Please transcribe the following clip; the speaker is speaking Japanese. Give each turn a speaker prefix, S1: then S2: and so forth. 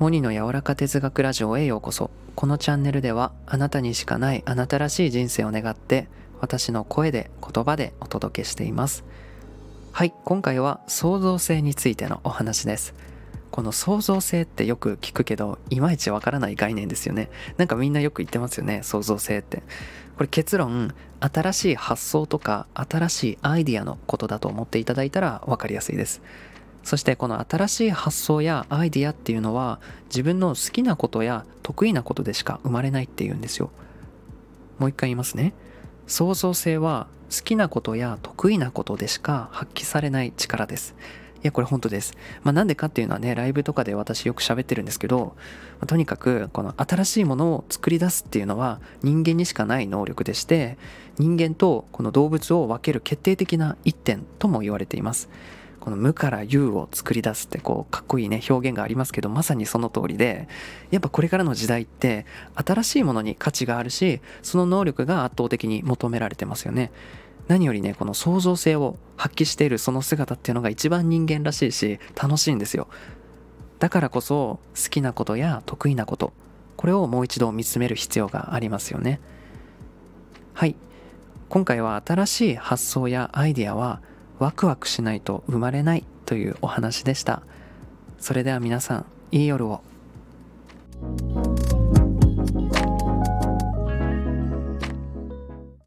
S1: モニの柔らか哲学ラジオへようこそ。このチャンネルではあなたにしかないあなたらしい人生を願って私の声で言葉でお届けしています。はい今回は創造性についてのお話です。この創造性ってよく聞くけどいまいちわからない概念ですよね。なんかみんなよく言ってますよね創造性って。これ結論新しい発想とか新しいアイディアのことだと思っていただいたら分かりやすいです。そしてこの新しい発想やアイディアっていうのは自分の好きなことや得意なことでしか生まれないっていうんですよ。もう一回言いますね。創造性は好きなことや得意なことでしか発揮されない力です。いやこれ本当です、まあ、なんでかっていうのはねライブとかで私よく喋ってるんですけど、まあ、とにかくこの新しいものを作り出すっていうのは人間にしかない能力でして人間とこの動物を分ける決定的な一点とも言われています。この無から有を作り出すってこうかっこいいね表現がありますけどまさにその通りでやっぱこれからの時代って新しいものに価値があるしその能力が圧倒的に求められてますよね。何よりねこの創造性を発揮しているその姿っていうのが一番人間らしいし楽しいんですよ。だからこそ好きなことや得意なことこれをもう一度見つめる必要がありますよね。はい。今回は新しい発想やアイデアはワクワクしないと生まれないというお話でした。それでは皆さんいい夜を。